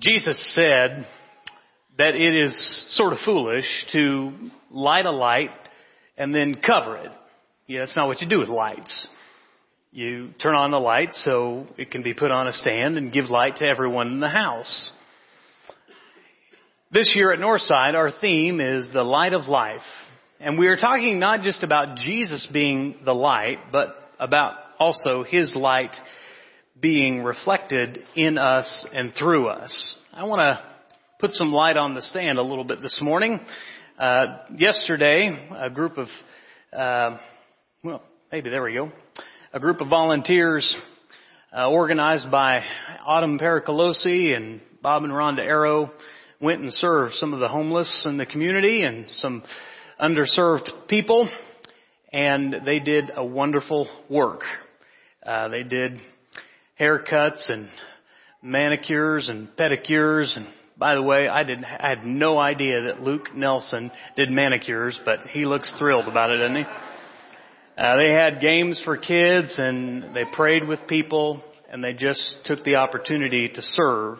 Jesus said that it is sort of foolish to light a light and then cover it. Yeah, that's not what you do with lights. You turn on the light so it can be put on a stand and give light to everyone in the house. This year at Northside, our theme is the light of life. And we are talking not just about Jesus being the light, but about also His light being reflected in us and through us. I want to put some light on the stand a little bit this morning. Uh, yesterday, a group of, uh, well, maybe there we go, a group of volunteers uh, organized by Autumn Pericolosi and Bob and Rhonda Arrow went and served some of the homeless in the community and some underserved people, and they did a wonderful work. Uh, they did haircuts and manicures and pedicures and by the way, I didn't—I had no idea that Luke Nelson did manicures, but he looks thrilled about it, doesn't he? Uh, they had games for kids and they prayed with people and they just took the opportunity to serve.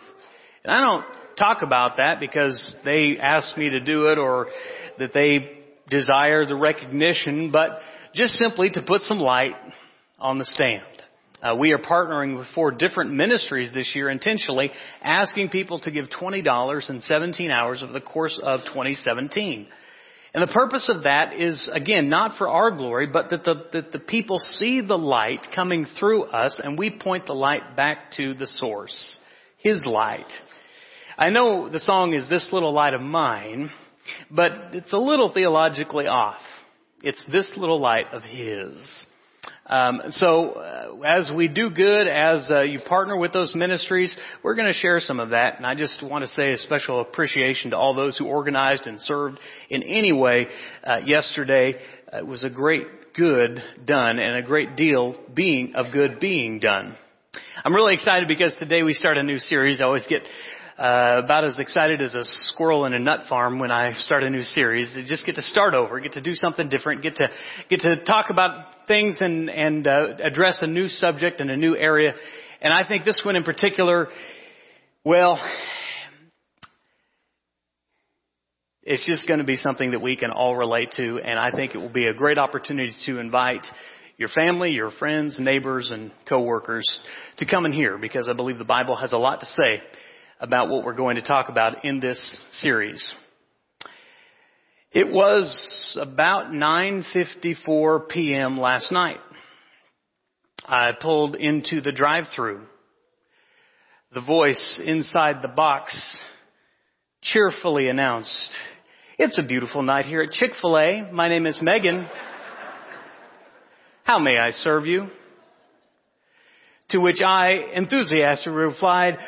And I don't talk about that because they asked me to do it or that they desire the recognition, but just simply to put some light on the stand. Uh, we are partnering with four different ministries this year intentionally, asking people to give $20 in 17 hours of the course of 2017. And the purpose of that is, again, not for our glory, but that the, that the people see the light coming through us and we point the light back to the source. His light. I know the song is This Little Light of Mine, but it's a little theologically off. It's this little light of His. Um, so uh, as we do good, as uh, you partner with those ministries, we're going to share some of that. And I just want to say a special appreciation to all those who organized and served in any way uh, yesterday. It was a great good done and a great deal being of good being done. I'm really excited because today we start a new series. I always get uh, about as excited as a squirrel in a nut farm when I start a new series. I just get to start over, get to do something different, get to get to talk about things and and uh, address a new subject and a new area. And I think this one in particular, well, it's just going to be something that we can all relate to, and I think it will be a great opportunity to invite your family, your friends, neighbors, and coworkers to come and hear because I believe the Bible has a lot to say about what we're going to talk about in this series. It was about 9:54 p.m. last night. I pulled into the drive-through. The voice inside the box cheerfully announced, "It's a beautiful night here at Chick-fil-A. My name is Megan. How may I serve you?" To which I enthusiastically replied,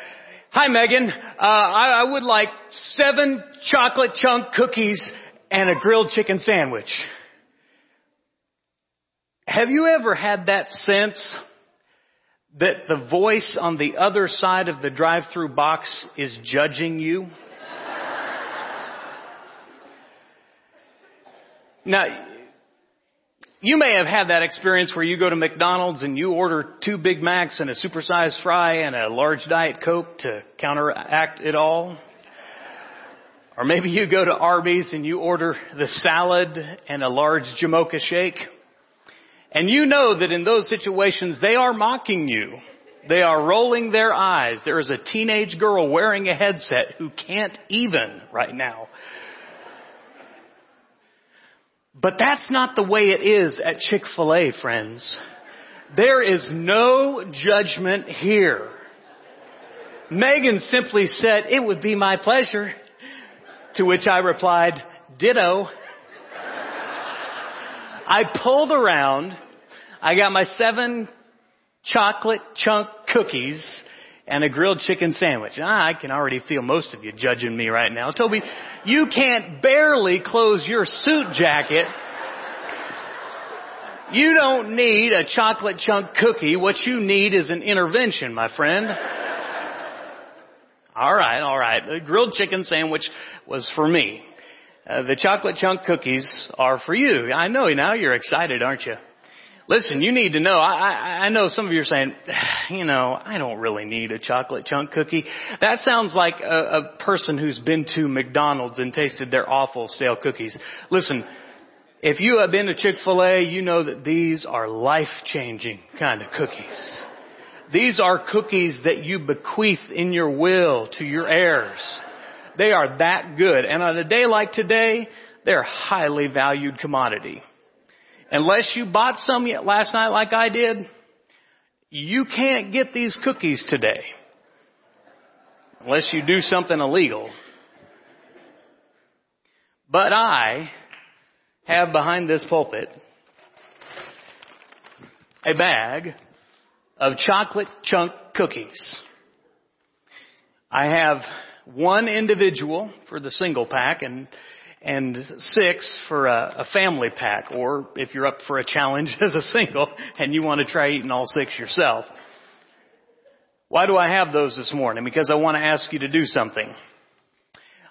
Hi, Megan. Uh, I, I would like seven chocolate chunk cookies and a grilled chicken sandwich. Have you ever had that sense that the voice on the other side of the drive-through box is judging you? now, you may have had that experience where you go to McDonald's and you order two Big Macs and a supersized fry and a large Diet Coke to counteract it all. Or maybe you go to Arby's and you order the salad and a large Jamocha shake. And you know that in those situations they are mocking you. They are rolling their eyes. There is a teenage girl wearing a headset who can't even right now but that's not the way it is at Chick-fil-A, friends. There is no judgment here. Megan simply said, it would be my pleasure. To which I replied, ditto. I pulled around. I got my seven chocolate chunk cookies and a grilled chicken sandwich. Ah, I can already feel most of you judging me right now. Toby, you can't barely close your suit jacket. You don't need a chocolate chunk cookie. What you need is an intervention, my friend. All right, all right. The grilled chicken sandwich was for me. Uh, the chocolate chunk cookies are for you. I know now you're excited, aren't you? Listen, you need to know, I, I, know some of you are saying, you know, I don't really need a chocolate chunk cookie. That sounds like a, a person who's been to McDonald's and tasted their awful stale cookies. Listen, if you have been to Chick-fil-A, you know that these are life-changing kind of cookies. These are cookies that you bequeath in your will to your heirs. They are that good. And on a day like today, they're a highly valued commodity. Unless you bought some last night like I did, you can't get these cookies today. Unless you do something illegal. But I have behind this pulpit a bag of chocolate chunk cookies. I have one individual for the single pack and and six for a, a family pack, or if you're up for a challenge as a single and you want to try eating all six yourself. Why do I have those this morning? Because I want to ask you to do something.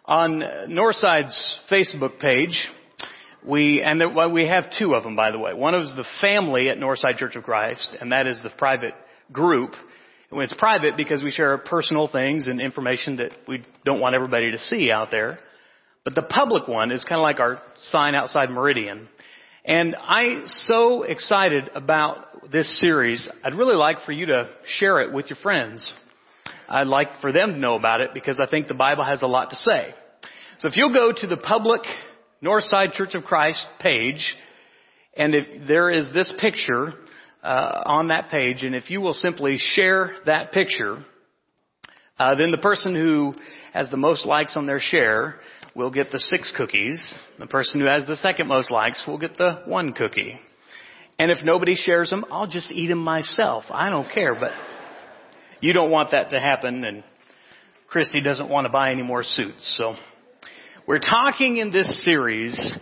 On Northside's Facebook page, we, and there, well, we have two of them by the way. One is the family at Northside Church of Christ, and that is the private group. And it's private because we share personal things and information that we don't want everybody to see out there. But the public one is kind of like our sign outside Meridian. And I'm so excited about this series. I'd really like for you to share it with your friends. I'd like for them to know about it because I think the Bible has a lot to say. So if you'll go to the public Northside Church of Christ page, and if there is this picture uh, on that page, and if you will simply share that picture, uh, then the person who has the most likes on their share will get the six cookies. The person who has the second most likes will get the one cookie. And if nobody shares them, I'll just eat them myself. I don't care, but you don't want that to happen and Christy doesn't want to buy any more suits. So we're talking in this series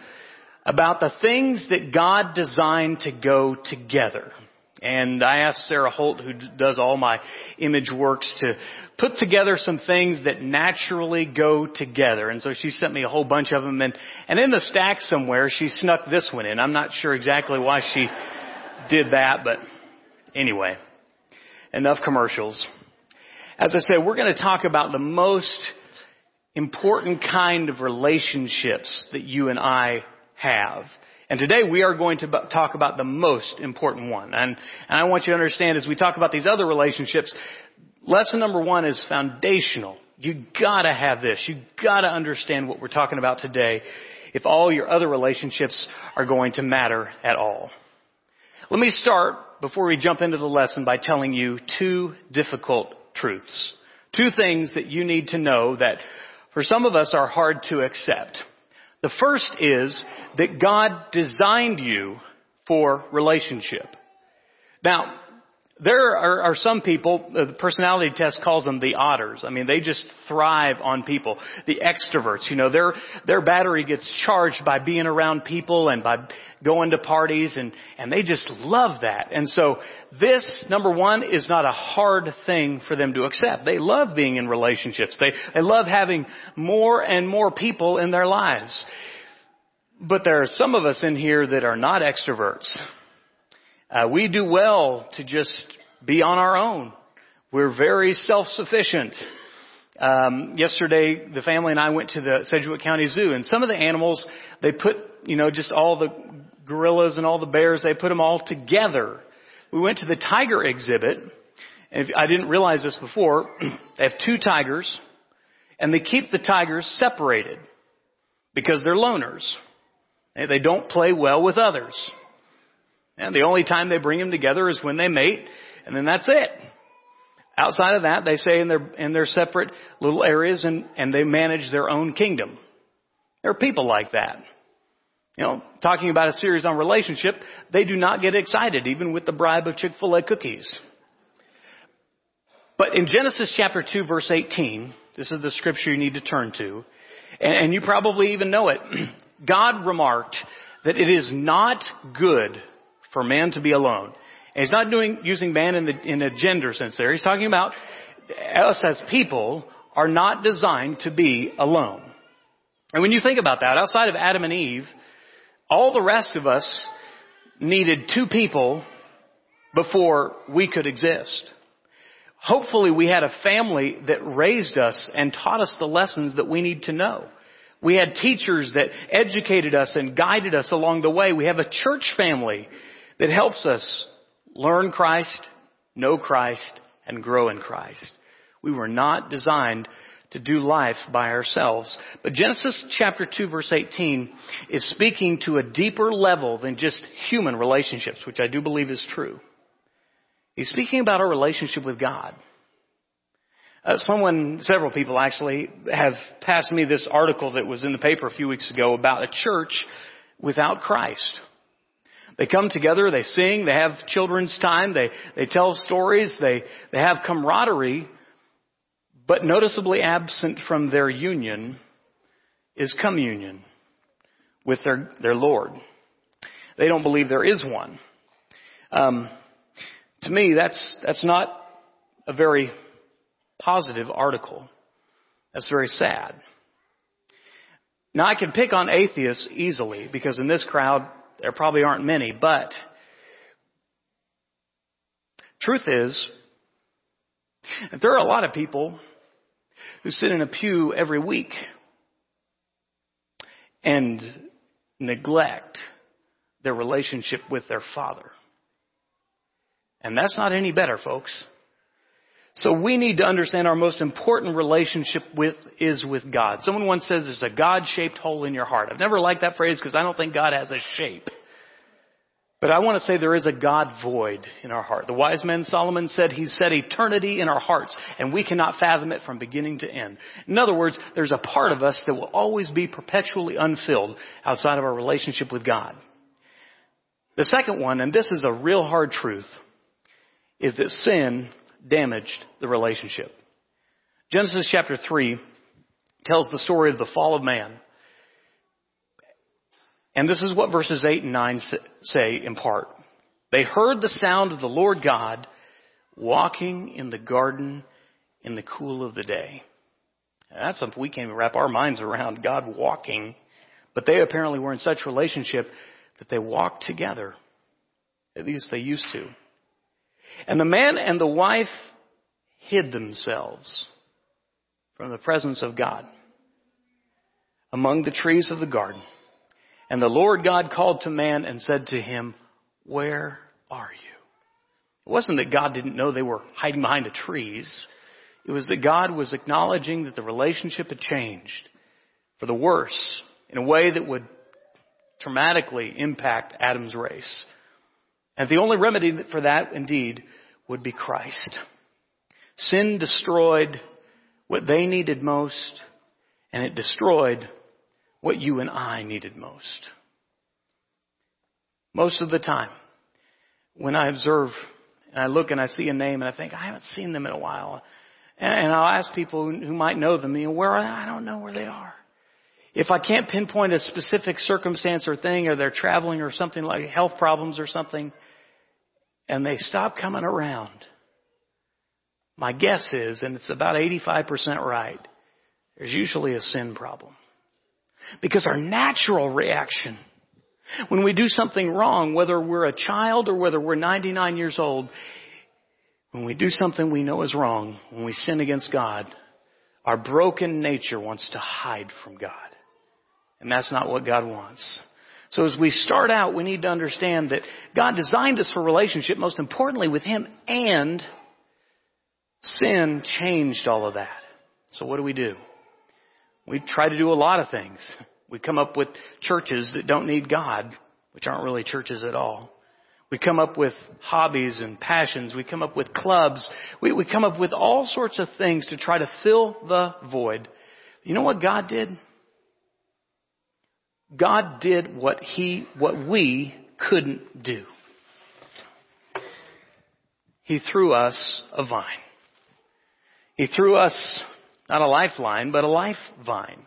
about the things that God designed to go together. And I asked Sarah Holt, who does all my image works, to put together some things that naturally go together. And so she sent me a whole bunch of them. And, and in the stack somewhere, she snuck this one in. I'm not sure exactly why she did that, but anyway, enough commercials. As I said, we're going to talk about the most important kind of relationships that you and I have. And today we are going to talk about the most important one. And, and I want you to understand as we talk about these other relationships, lesson number one is foundational. You gotta have this. You gotta understand what we're talking about today if all your other relationships are going to matter at all. Let me start before we jump into the lesson by telling you two difficult truths. Two things that you need to know that for some of us are hard to accept. The first is that God designed you for relationship. Now, there are, are, some people, uh, the personality test calls them the otters. I mean, they just thrive on people. The extroverts, you know, their, their battery gets charged by being around people and by going to parties and, and they just love that. And so this, number one, is not a hard thing for them to accept. They love being in relationships. They, they love having more and more people in their lives. But there are some of us in here that are not extroverts. Uh, we do well to just be on our own. We're very self-sufficient. Um, yesterday, the family and I went to the Sedgwick County Zoo, and some of the animals they put, you know, just all the gorillas and all the bears, they put them all together. We went to the tiger exhibit, and I didn't realize this before. they have two tigers, and they keep the tigers separated because they're loners. They don't play well with others. And the only time they bring them together is when they mate, and then that's it. Outside of that, they say in their, in their separate little areas and, and they manage their own kingdom. There are people like that. You know, talking about a series on relationship, they do not get excited even with the bribe of Chick-fil-A cookies. But in Genesis chapter 2 verse 18, this is the scripture you need to turn to, and, and you probably even know it. God remarked that it is not good for man to be alone. And he's not doing, using man in, the, in a gender sense there. He's talking about us as people are not designed to be alone. And when you think about that, outside of Adam and Eve, all the rest of us, needed two people before we could exist. Hopefully we had a family that raised us and taught us the lessons that we need to know. We had teachers that educated us and guided us along the way. We have a church family that helps us learn Christ, know Christ, and grow in Christ. We were not designed to do life by ourselves. But Genesis chapter 2 verse 18 is speaking to a deeper level than just human relationships, which I do believe is true. He's speaking about our relationship with God. Uh, someone, several people actually, have passed me this article that was in the paper a few weeks ago about a church without Christ. They come together, they sing, they have children's time, they, they tell stories, they, they have camaraderie, but noticeably absent from their union is communion with their, their Lord. They don't believe there is one. Um, to me, that's, that's not a very positive article. That's very sad. Now I can pick on atheists easily because in this crowd there probably aren't many, but truth is there are a lot of people who sit in a pew every week and neglect their relationship with their father. And that's not any better, folks. So we need to understand our most important relationship with is with God. Someone once says there's a God-shaped hole in your heart. I've never liked that phrase because I don't think God has a shape. But I want to say there is a God void in our heart. The wise man Solomon said he set eternity in our hearts and we cannot fathom it from beginning to end. In other words, there's a part of us that will always be perpetually unfilled outside of our relationship with God. The second one, and this is a real hard truth, is that sin damaged the relationship. Genesis chapter 3 tells the story of the fall of man. And this is what verses 8 and 9 say in part. They heard the sound of the Lord God walking in the garden in the cool of the day. And that's something we can't even wrap our minds around, God walking. But they apparently were in such relationship that they walked together. At least they used to. And the man and the wife hid themselves from the presence of God among the trees of the garden. And the Lord God called to man and said to him, Where are you? It wasn't that God didn't know they were hiding behind the trees. It was that God was acknowledging that the relationship had changed for the worse in a way that would dramatically impact Adam's race. And the only remedy for that, indeed, would be Christ. Sin destroyed what they needed most, and it destroyed what you and I needed most. Most of the time, when I observe and I look and I see a name and I think, I haven't seen them in a while. And I'll ask people who might know them, you know, where are they? I don't know where they are. If I can't pinpoint a specific circumstance or thing or they're traveling or something like health problems or something, and they stop coming around, my guess is, and it's about 85% right, there's usually a sin problem. Because our natural reaction when we do something wrong, whether we're a child or whether we're 99 years old, when we do something we know is wrong, when we sin against God, our broken nature wants to hide from God. And that's not what God wants. So as we start out, we need to understand that God designed us for relationship, most importantly with Him, and sin changed all of that. So what do we do? We try to do a lot of things. We come up with churches that don't need God, which aren't really churches at all. We come up with hobbies and passions. We come up with clubs. We, we come up with all sorts of things to try to fill the void. You know what God did? God did what he, what we couldn't do. He threw us a vine. He threw us not a lifeline, but a life vine.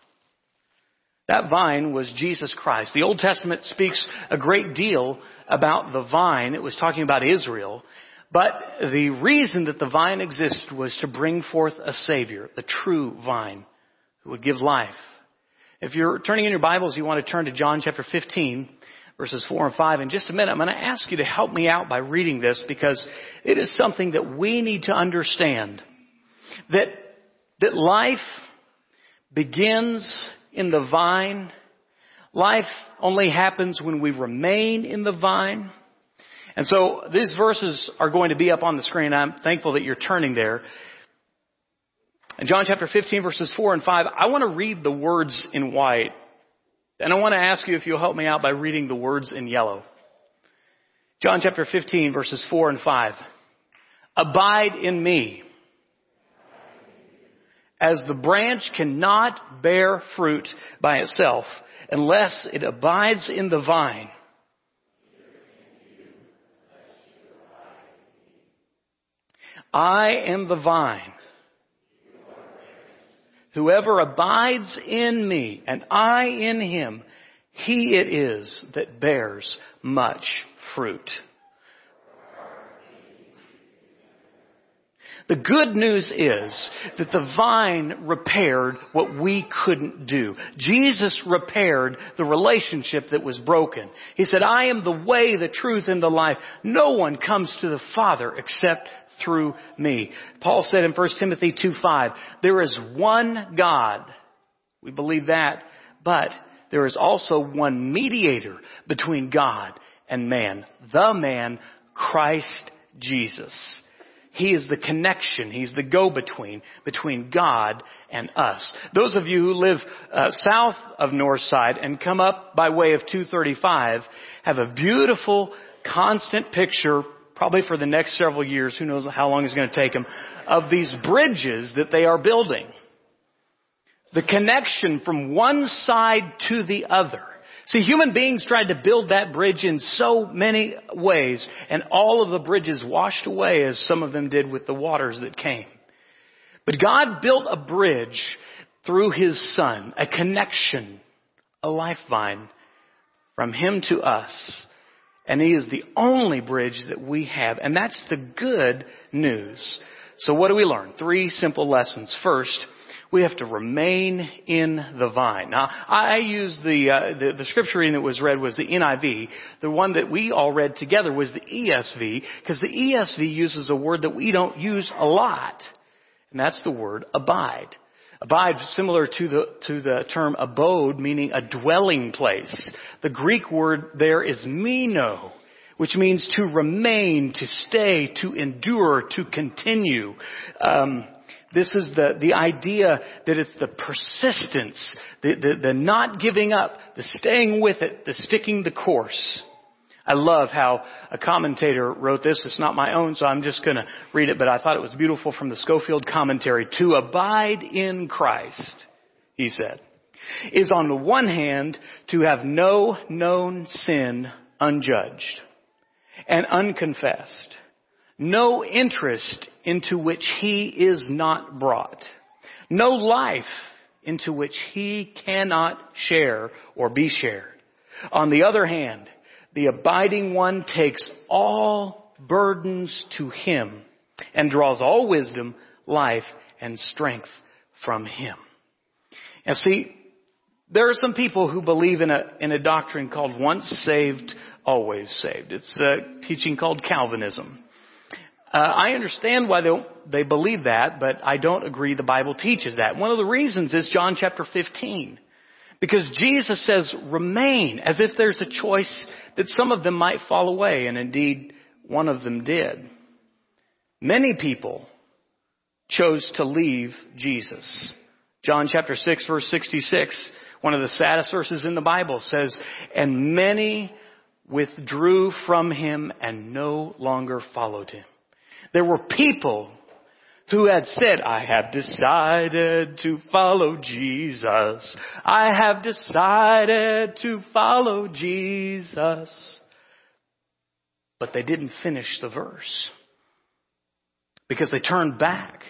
That vine was Jesus Christ. The Old Testament speaks a great deal about the vine. It was talking about Israel. But the reason that the vine existed was to bring forth a Savior, the true vine, who would give life if you're turning in your Bibles, you want to turn to John chapter 15, verses 4 and 5 in just a minute. I'm going to ask you to help me out by reading this because it is something that we need to understand. That, that life begins in the vine. Life only happens when we remain in the vine. And so these verses are going to be up on the screen. I'm thankful that you're turning there. In John chapter 15 verses 4 and 5, I want to read the words in white. And I want to ask you if you'll help me out by reading the words in yellow. John chapter 15 verses 4 and 5. Abide in me. As the branch cannot bear fruit by itself unless it abides in the vine. I am the vine. Whoever abides in me and I in him, he it is that bears much fruit. The good news is that the vine repaired what we couldn't do. Jesus repaired the relationship that was broken. He said, I am the way, the truth, and the life. No one comes to the Father except through me. Paul said in 1 Timothy 2:5, there is one God. We believe that, but there is also one mediator between God and man, the man, Christ Jesus. He is the connection. He's the go-between between God and us. Those of you who live uh, south of Northside and come up by way of 235 have a beautiful, constant picture probably for the next several years, who knows how long it's going to take them, of these bridges that they are building. The connection from one side to the other. See, human beings tried to build that bridge in so many ways, and all of the bridges washed away as some of them did with the waters that came. But God built a bridge through His Son, a connection, a lifeline from Him to us. And He is the only bridge that we have. And that's the good news. So what do we learn? Three simple lessons. First, we have to remain in the vine. Now, I use the, uh, the, the scripture reading that was read was the NIV. The one that we all read together was the ESV, because the ESV uses a word that we don't use a lot, and that's the word abide. Abide, similar to the, to the term abode, meaning a dwelling place. The Greek word there is meno, which means to remain, to stay, to endure, to continue. Um, this is the, the idea that it's the persistence, the, the, the not giving up, the staying with it, the sticking the course. I love how a commentator wrote this. It's not my own, so I'm just going to read it, but I thought it was beautiful from the Scofield commentary. To abide in Christ, he said, is on the one hand to have no known sin unjudged and unconfessed, no interest into which he is not brought, no life into which he cannot share or be shared. On the other hand, the abiding one takes all burdens to him and draws all wisdom, life, and strength from him. And see, there are some people who believe in a, in a doctrine called once saved, always saved. It's a teaching called Calvinism. Uh, I understand why they, they believe that, but I don't agree the Bible teaches that. One of the reasons is John chapter 15. Because Jesus says remain as if there's a choice that some of them might fall away and indeed one of them did. Many people chose to leave Jesus. John chapter 6 verse 66, one of the saddest verses in the Bible says, and many withdrew from him and no longer followed him. There were people who had said, I have decided to follow Jesus. I have decided to follow Jesus. But they didn't finish the verse. Because they turned back.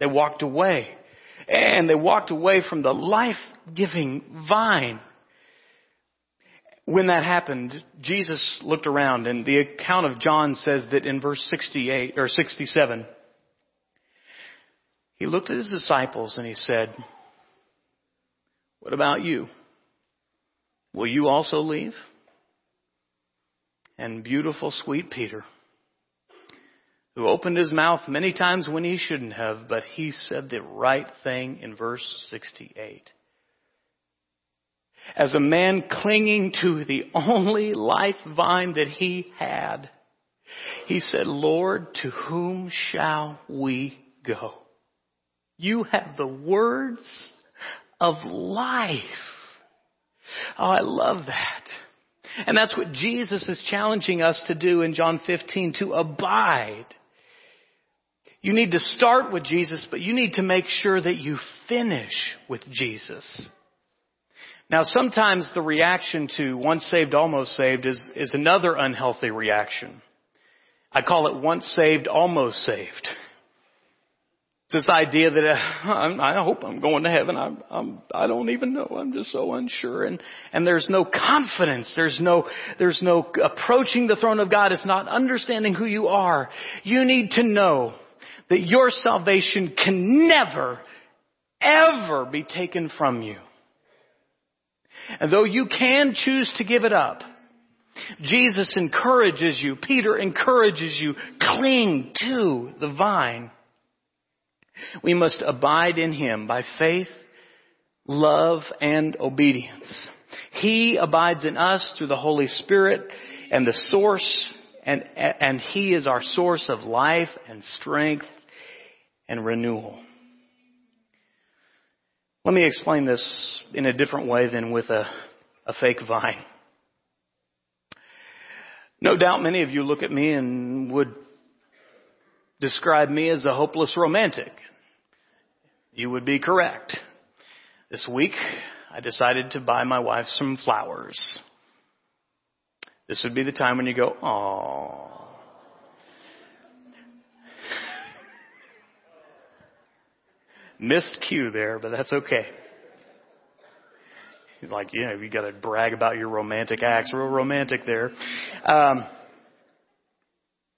They walked away. And they walked away from the life-giving vine. When that happened, Jesus looked around and the account of John says that in verse 68 or 67, he looked at his disciples and he said, What about you? Will you also leave? and beautiful, sweet Peter, who opened his mouth many times when he shouldn't have, but he said the right thing in verse 68. As a man clinging to the only life vine that he had, he said, Lord, to whom shall we go? You have the words of life. Oh, I love that. And that's what Jesus is challenging us to do in John 15, to abide. You need to start with Jesus, but you need to make sure that you finish with Jesus. Now sometimes the reaction to once saved, almost saved is, is another unhealthy reaction. I call it once saved, almost saved. This idea that uh, I hope I'm going to heaven. I'm, I'm, I don't even know. I'm just so unsure. And, and there's no confidence. There's no, there's no approaching the throne of God. It's not understanding who you are. You need to know that your salvation can never, ever be taken from you. And though you can choose to give it up, Jesus encourages you, Peter encourages you, cling to the vine. We must abide in Him by faith, love, and obedience. He abides in us through the Holy Spirit and the source, and, and He is our source of life and strength and renewal. Let me explain this in a different way than with a, a fake vine. No doubt many of you look at me and would describe me as a hopeless romantic. You would be correct. This week, I decided to buy my wife some flowers. This would be the time when you go, "Aww." Missed cue there, but that's okay. He's like, you know, you got to brag about your romantic acts. Real romantic there. Um,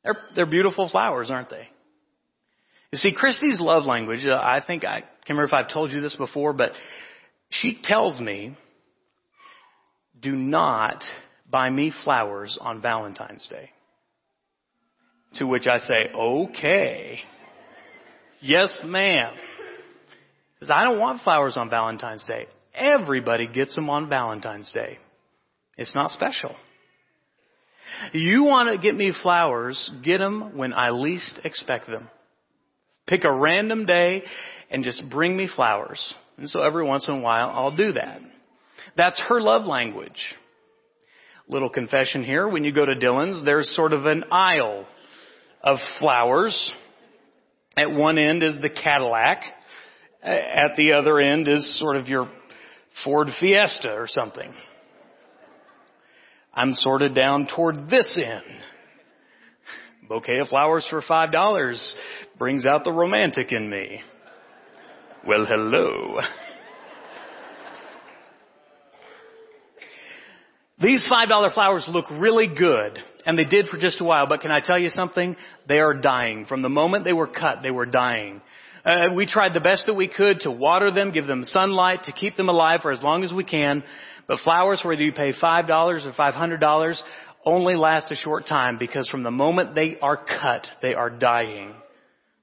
they're they're beautiful flowers, aren't they? You see, Christy's love language. Uh, I think I can't remember if I've told you this before, but she tells me, "Do not buy me flowers on Valentine's Day." To which I say, "Okay, yes, ma'am." Because I don't want flowers on Valentine's Day. Everybody gets them on Valentine's Day. It's not special. You want to get me flowers, get them when I least expect them. Pick a random day and just bring me flowers. And so every once in a while I'll do that. That's her love language. Little confession here. When you go to Dillon's, there's sort of an aisle of flowers. At one end is the Cadillac. At the other end is sort of your Ford Fiesta or something. I'm sorted down toward this end. Bouquet of flowers for five dollars brings out the romantic in me. Well, hello. These five dollar flowers look really good, and they did for just a while, but can I tell you something? They are dying. From the moment they were cut, they were dying. Uh, we tried the best that we could to water them, give them sunlight, to keep them alive for as long as we can. But flowers, whether you pay $5 or $500, only last a short time because from the moment they are cut, they are dying.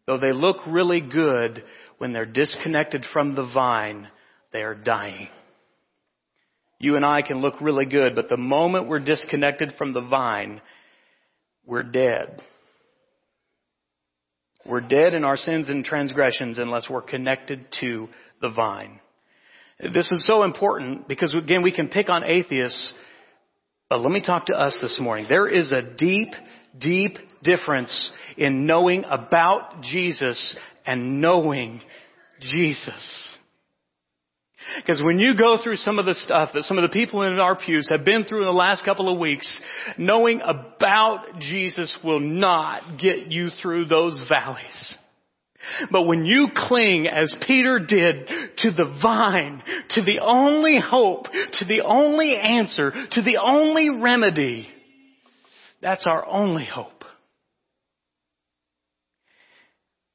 Though they look really good, when they're disconnected from the vine, they are dying. You and I can look really good, but the moment we're disconnected from the vine, we're dead. We're dead in our sins and transgressions unless we're connected to the vine. This is so important because again, we can pick on atheists, but let me talk to us this morning. There is a deep, deep difference in knowing about Jesus and knowing Jesus. Because when you go through some of the stuff that some of the people in our pews have been through in the last couple of weeks, knowing about Jesus will not get you through those valleys. But when you cling, as Peter did, to the vine, to the only hope, to the only answer, to the only remedy, that's our only hope.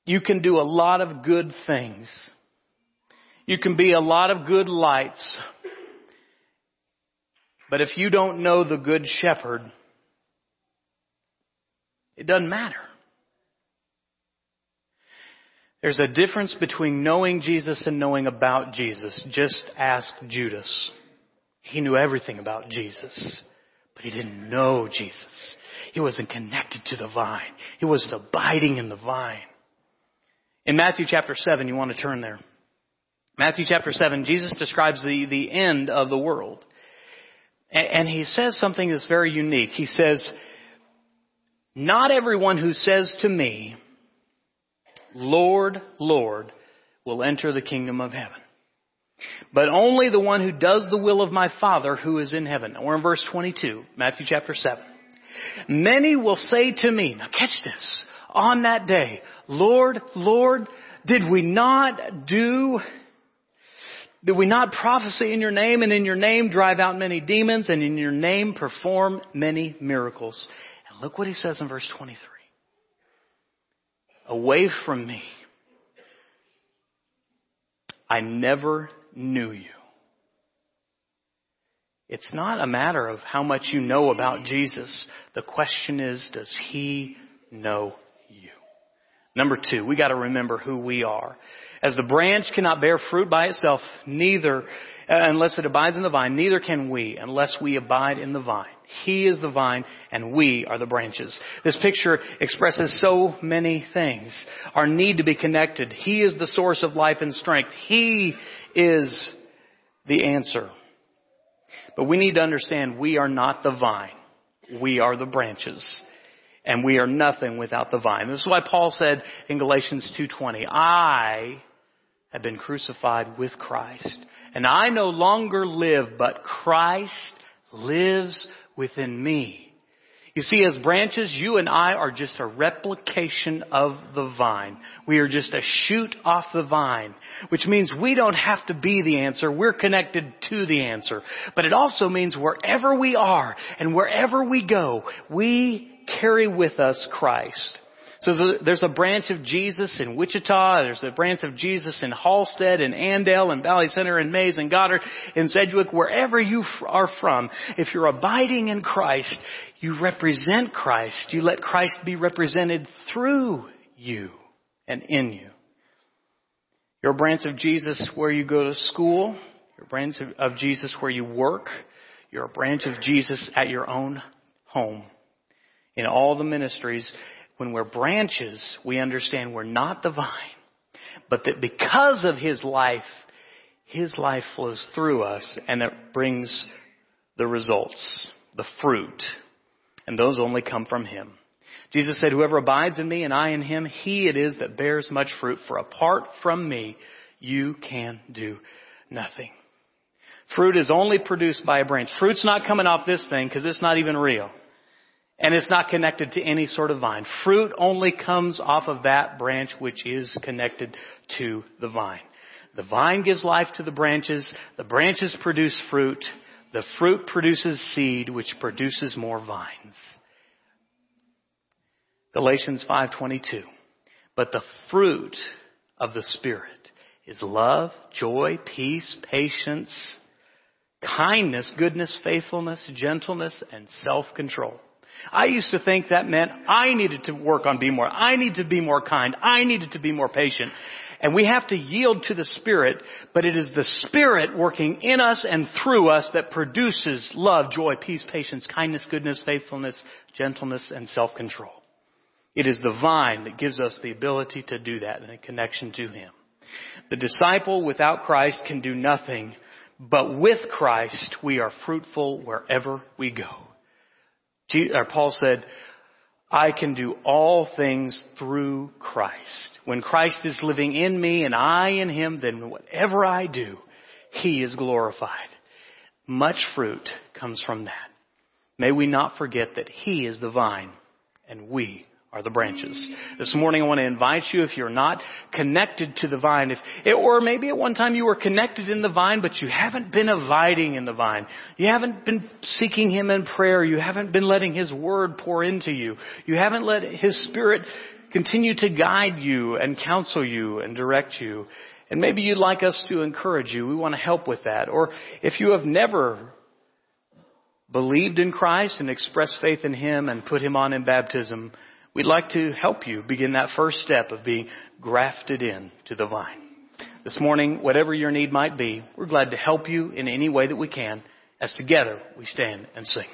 You can do a lot of good things you can be a lot of good lights. But if you don't know the good shepherd, It doesn't matter. There's a difference between knowing Jesus and knowing about Jesus. Just ask Judas. He knew everything about Jesus, but he didn't know Jesus. He wasn't connected to the vine. He wasn't abiding in the vine. In Matthew chapter 7, you want to turn there. Matthew chapter 7, Jesus describes the, the end of the world. And, and he says something that's very unique. He says, Not everyone who says to me, Lord, Lord, will enter the kingdom of heaven. But only the one who does the will of my Father who is in heaven. We're in verse 22, Matthew chapter 7. Many will say to me, now catch this, on that day, Lord, Lord, did we not do, did we not prophesy in your name and in your name drive out many demons and in your name perform many miracles? And look what he says in verse 23. Away from me. I never knew you. It's not a matter of how much you know about Jesus. The question is, does he know you? Number two, we gotta remember who we are. As the branch cannot bear fruit by itself, neither, uh, unless it abides in the vine, neither can we unless we abide in the vine. He is the vine and we are the branches. This picture expresses so many things. Our need to be connected. He is the source of life and strength. He is the answer. But we need to understand we are not the vine. We are the branches. And we are nothing without the vine. This is why Paul said in Galatians 2.20, I have been crucified with Christ. And I no longer live, but Christ lives within me. You see, as branches, you and I are just a replication of the vine. We are just a shoot off the vine, which means we don't have to be the answer. We're connected to the answer. But it also means wherever we are and wherever we go, we carry with us Christ. So there's a branch of Jesus in Wichita. There's a branch of Jesus in Halstead and Andale and Valley Center and Maize and Goddard and Sedgwick, wherever you are from. If you're abiding in Christ, you represent Christ. You let Christ be represented through you and in you. You're a branch of Jesus where you go to school. You're a branch of Jesus where you work. You're a branch of Jesus at your own home. In all the ministries, when we're branches, we understand we're not the vine, but that because of His life, His life flows through us and it brings the results, the fruit, and those only come from Him. Jesus said, whoever abides in me and I in him, he it is that bears much fruit, for apart from me, you can do nothing. Fruit is only produced by a branch. Fruit's not coming off this thing because it's not even real. And it's not connected to any sort of vine. Fruit only comes off of that branch which is connected to the vine. The vine gives life to the branches. The branches produce fruit. The fruit produces seed, which produces more vines. Galatians 5:22. But the fruit of the spirit is love, joy, peace, patience, kindness, goodness, faithfulness, gentleness, and self-control. I used to think that meant I needed to work on being more. I need to be more kind. I needed to be more patient. And we have to yield to the Spirit, but it is the Spirit working in us and through us that produces love, joy, peace, patience, kindness, goodness, faithfulness, gentleness, and self-control. It is the vine that gives us the ability to do that in a connection to Him. The disciple without Christ can do nothing, but with Christ we are fruitful wherever we go. Paul said, I can do all things through Christ. When Christ is living in me and I in Him, then whatever I do, He is glorified. Much fruit comes from that. May we not forget that He is the vine and we are the branches. This morning I want to invite you, if you're not connected to the vine, if, or maybe at one time you were connected in the vine, but you haven't been abiding in the vine. You haven't been seeking Him in prayer. You haven't been letting His Word pour into you. You haven't let His Spirit continue to guide you and counsel you and direct you. And maybe you'd like us to encourage you. We want to help with that. Or if you have never believed in Christ and expressed faith in Him and put Him on in baptism, we'd like to help you begin that first step of being grafted in to the vine. This morning, whatever your need might be, we're glad to help you in any way that we can as together we stand and sing.